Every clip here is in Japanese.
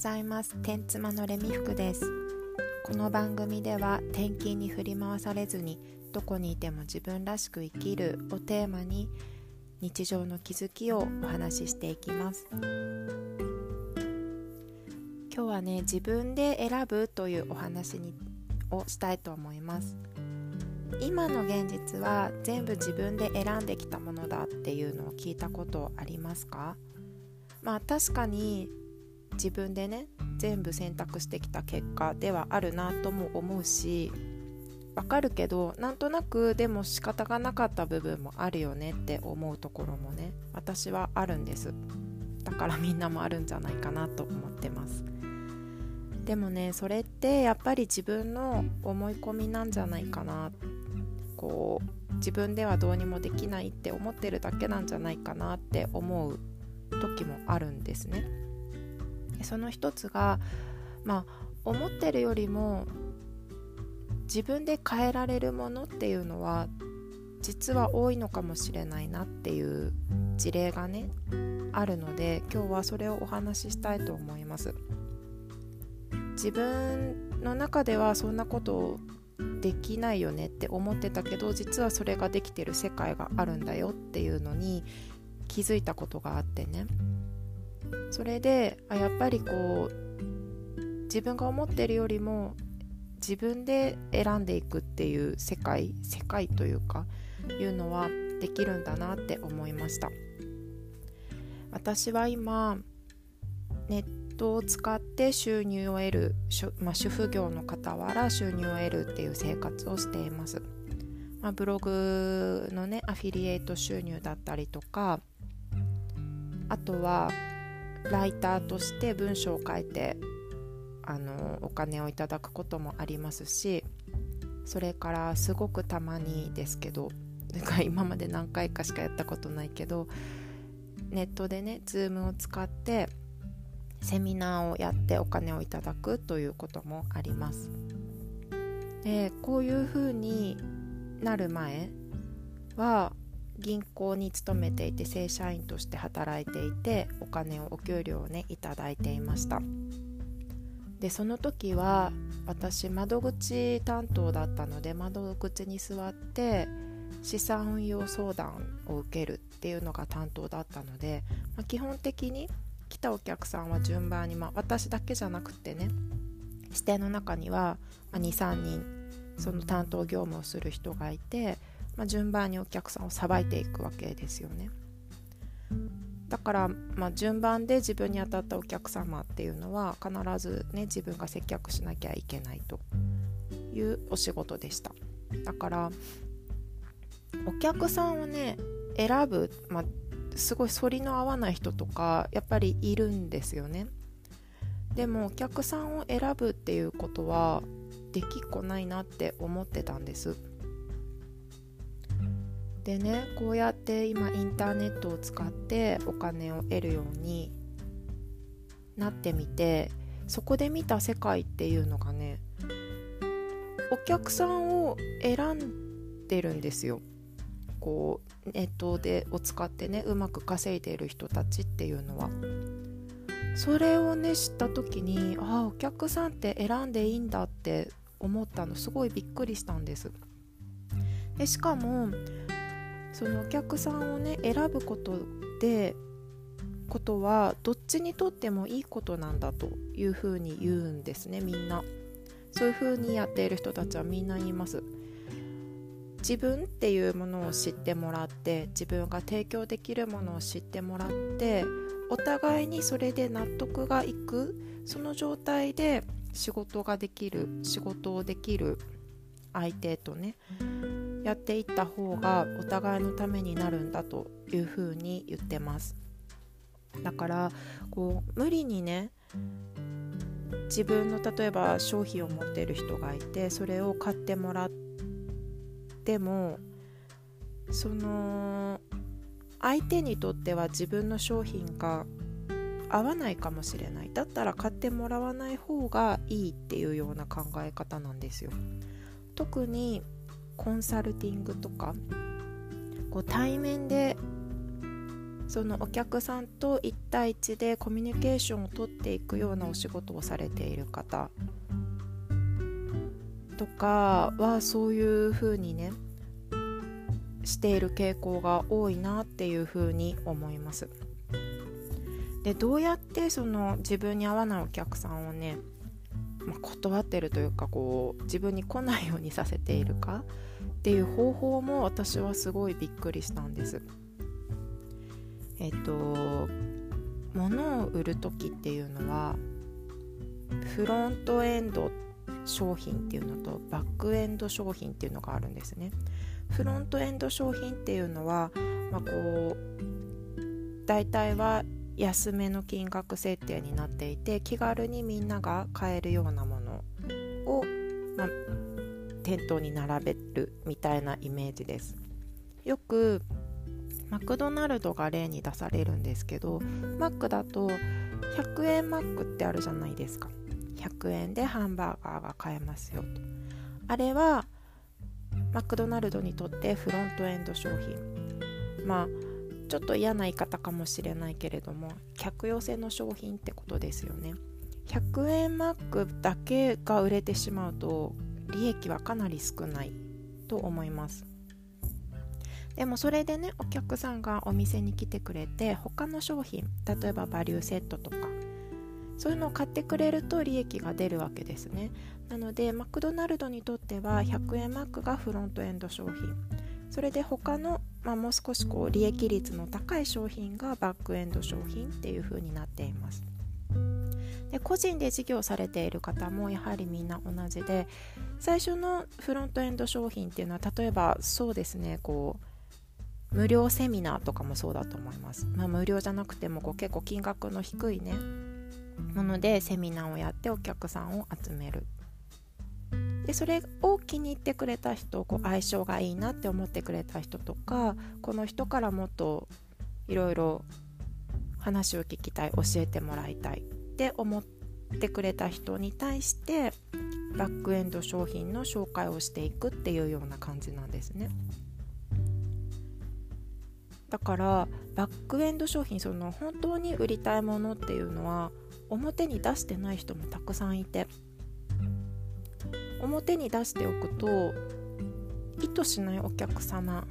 ざいます。天妻のレミ服です。この番組では転勤に振り回されずにどこにいても自分らしく生きるをテーマに日常の気づきをお話ししていきます。今日はね自分で選ぶというお話にをしたいと思います。今の現実は全部自分で選んできたものだっていうのを聞いたことありますか？まあ確かに自分でね全部選択してきた結果ではあるなとも思うしわかるけどなんとなくでも仕方がなかった部分もあるよねって思うところもね私はあるんです。だからみんなもあるんじゃないかなと思ってます。でもねそれってやっぱり自分の思い込みなんじゃないかな。こう自分ではどうにもできないって思ってるだけなんじゃないかなって思う時もあるんですね。その一つがまあ思ってるよりも自分で変えられるものっていうのは実は多いのかもしれないなっていう事例がねあるので今日はそれをお話ししたいと思います。自分の中ではそんなことできないよねって思ってたけど実はそれができてる世界があるんだよっていうのに気づいたことがあってね。それであやっぱりこう自分が思ってるよりも自分で選んでいくっていう世界世界というかいうのはできるんだなって思いました。私は今ネットを使って収入を得る、まあ、主婦業の傍ら収入を得るっていう生活をしています、まあ、ブログのねアフィリエイト収入だったりとかあとはライターとして文章を書いてあのお金をいただくこともありますしそれからすごくたまにですけど今まで何回かしかやったことないけどネットでね Zoom を使ってセミナーをやってお金をいただくということもあります。でこういう風になる前は銀行に勤めていて正社員として働いていてお金をお給料をねいただいていました。でその時は私窓口担当だったので窓口に座って資産運用相談を受けるっていうのが担当だったので、まあ、基本的に来たお客さんは順番に、まあ、私だけじゃなくてね指定の中には23人その担当業務をする人がいてまあ、順番にお客さんをさばいていくわけですよね。だから、まあ、順番で自分に当たったお客様っていうのは必ずね自分が接客しなきゃいけないというお仕事でした。だからお客さんをね選ぶ、まあ、すごい反りの合わない人とかやっぱりいるんですよね。でもお客さんを選ぶっていうことはできっこないなって思ってたんです。でねこうやって今インターネットを使ってお金を得るようになってみてそこで見た世界っていうのがねお客さんを選んでるんですよ。こうネットでを使ってねうまく稼いでいる人たちっていうのは。それをね知った時にああお客さんって選んでいいんだって思ったのすごいびっくりしたんです。でしかもそのお客さんをね選ぶことでことはどっちにとってもいいことなんだというふうに言うんですねみんな。そういうふうにやっている人たちはみんな言います。自分っていうものを知ってもらって自分が提供できるものを知ってもらってお互いにそれで納得がいくその状態で仕事ができる仕事をできる相手とねやっていった方がお互いのためになるんだというふうに言ってます。だからこう無理にね自分の例えば商品を持ってる人がいてそれを買ってもらってもその相手にとっては自分の商品が合わないかもしれない。だったら買ってもらわない方がいいっていうような考え方なんですよ。特にコンサルティングとかこう対面でそのお客さんと1対1でコミュニケーションをとっていくようなお仕事をされている方とかはそういうふうにねしている傾向が多いなっていうふうに思います。でどうやってその自分に合わないお客さんをね、まあ、断ってるというかこう自分に来ないようにさせているかっていう方法も私はすごいびっくりしたんです。えっと物を売る時っていうのはフロントエンド商品っていうのとバックエンド商品っていうのがあるんですね。フロントエンド商品っていうのは、まあ、こう大体は安めの金額設定になっていて気軽にみんなが買えるようなものを、まあ、店頭に並べるみたいなイメージです。よくマクドナルドが例に出されるんですけどマックだと100円マックってあるじゃないですか。100円でハンバーガーが買えますよと。あれはマクドナルドにとってフロントエンド商品。まあちょっと嫌な言い方かもしれないけれども客寄せの商品ってことですよね。100円マックだけが売れてしまうと利益はかなり少ないと思います。でもそれでねお客さんがお店に来てくれて他の商品例えばバリューセットとかそういうのを買ってくれると利益が出るわけですね。なのでマクドナルドにとっては100円マックがフロントエンド商品。それで他のまあ、もう少しこう利益率の高い商品がバックエンド商品っていう風になっています。で個人で事業されている方もやはりみんな同じで最初のフロントエンド商品っていうのは例えばそうですねこう無料セミナーとかもそうだと思います、まあ、無料じゃなくてもこう結構金額の低いねものでセミナーをやってお客さんを集める。でそれを気に入ってくれた人こう相性がいいなって思ってくれた人とかこの人からもっといろいろ話を聞きたい教えてもらいたいって思ってくれた人に対してバックエンド商品の紹介をしていくっていうような感じなんですね。だからバックエンド商品その本当に売りたいものっていうのは表に出してない人もたくさんいて表に出しておくと意図しないお客様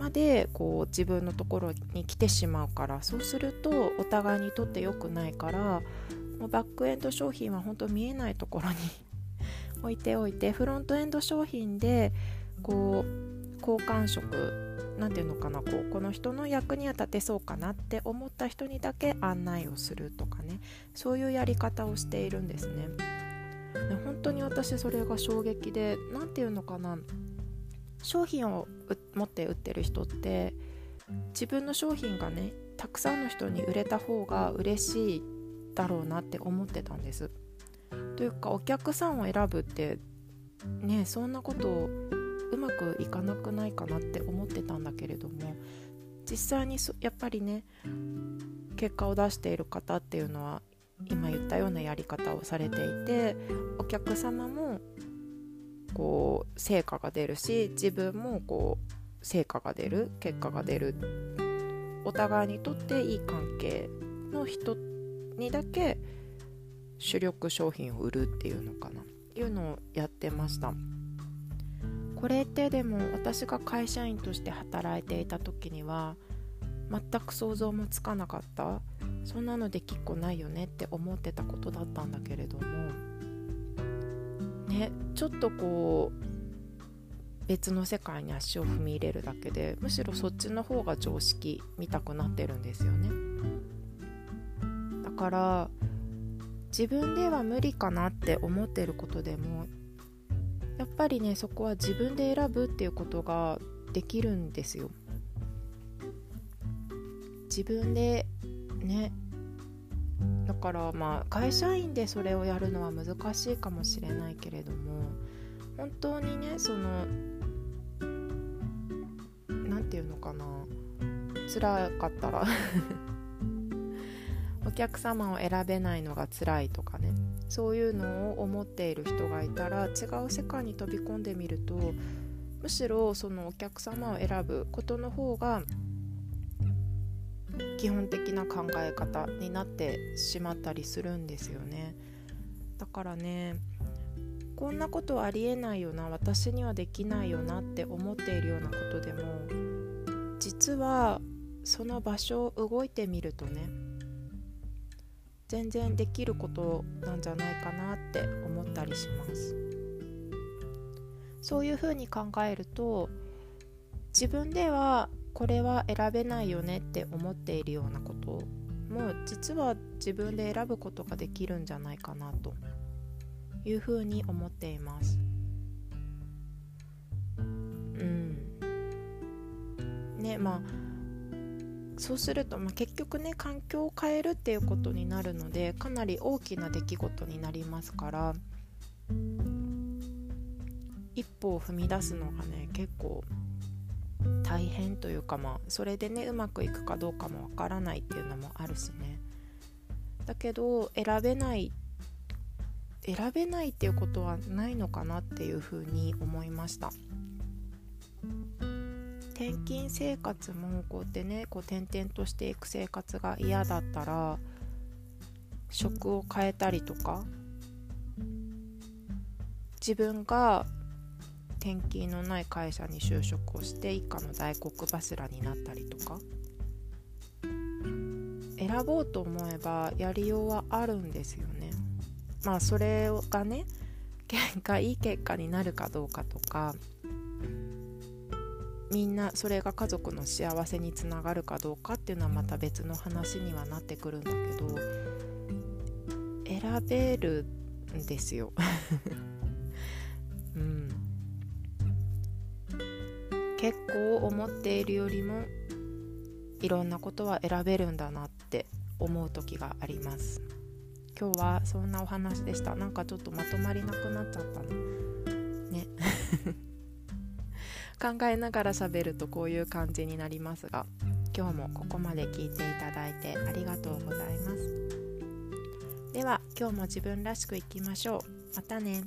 までこう自分のところに来てしまうからそうするとお互いにとって良くないからもうバックエンド商品は本当見えないところに 置いておいてフロントエンド商品でこう好感触何て言うのかなこうこの人の役には立てそうかなって思った人にだけ案内をするとかねそういうやり方をしているんですね。本当に私それが衝撃で何て言うのかな商品を持って売ってる人って自分の商品がねたくさんの人に売れた方が嬉しいだろうなって思ってたんです。というかお客さんを選ぶってねそんなことうまくいかなくないかなって思ってたんだけれども実際にやっぱりね結果を出している方っていうのは今言ったようなやり方をされていてお客様もこう成果が出るし自分もこう成果が出る結果が出る。お互いにとっていい関係の人にだけ主力商品を売るっていうのかな。いうのをやってました。これってでも私が会社員として働いていた時には全く想像もつかなかった。そんなのできっこないよねって思ってたことだったんだけれどもねちょっとこう別の世界に足を踏み入れるだけでむしろそっちの方が常識見たくなってるんですよね。だから自分では無理かなって思ってることでもやっぱりねそこは自分で選ぶっていうことができるんですよ。自分でねだからまあ会社員でそれをやるのは難しいかもしれないけれども本当にねその何て言うのかな辛かったら お客様を選べないのが辛いとかねそういうのを思っている人がいたら違う世界に飛び込んでみるとむしろそのお客様を選ぶことの方が基本的な考え方になってしまったりするんですよね。だからねこんなことありえないよな私にはできないよなって思っているようなことでも実はその場所を動いてみるとね全然できることなんじゃないかなって思ったりします。そういうふうに考えると自分ではこれは選べないよねって思っているようなことも実は自分で選ぶことができるんじゃないかなというふうに思っています。うん。ねまあそうすると、まあ、結局ね環境を変えるっていうことになるのでかなり大きな出来事になりますから一歩を踏み出すのがね結構大変というかまあそれでねうまくいくかどうかもわからないっていうのもあるしね。だけど選べない選べないっていうことはないのかなっていうふうに思いました。転勤生活もこうやってねこう転々としていく生活が嫌だったら職を変えたりとか自分が転勤のない会社に就職をして一家の大黒柱になったりとか。選ぼうと思えばやりようはあるんですよね。まあそれがね結果いい結果になるかどうかとかみんなそれが家族の幸せにつながるかどうかっていうのはまた別の話にはなってくるんだけど選べるんですよ。結構思っているよりもいろんなことは選べるんだなって思う時があります。今日はそんなお話でした。なんかちょっとまとまりなくなっちゃったね。ね。考えながら喋るとこういう感じになりますが今日もここまで聞いていただいてありがとうございます。では今日も自分らしくいきましょう。またね。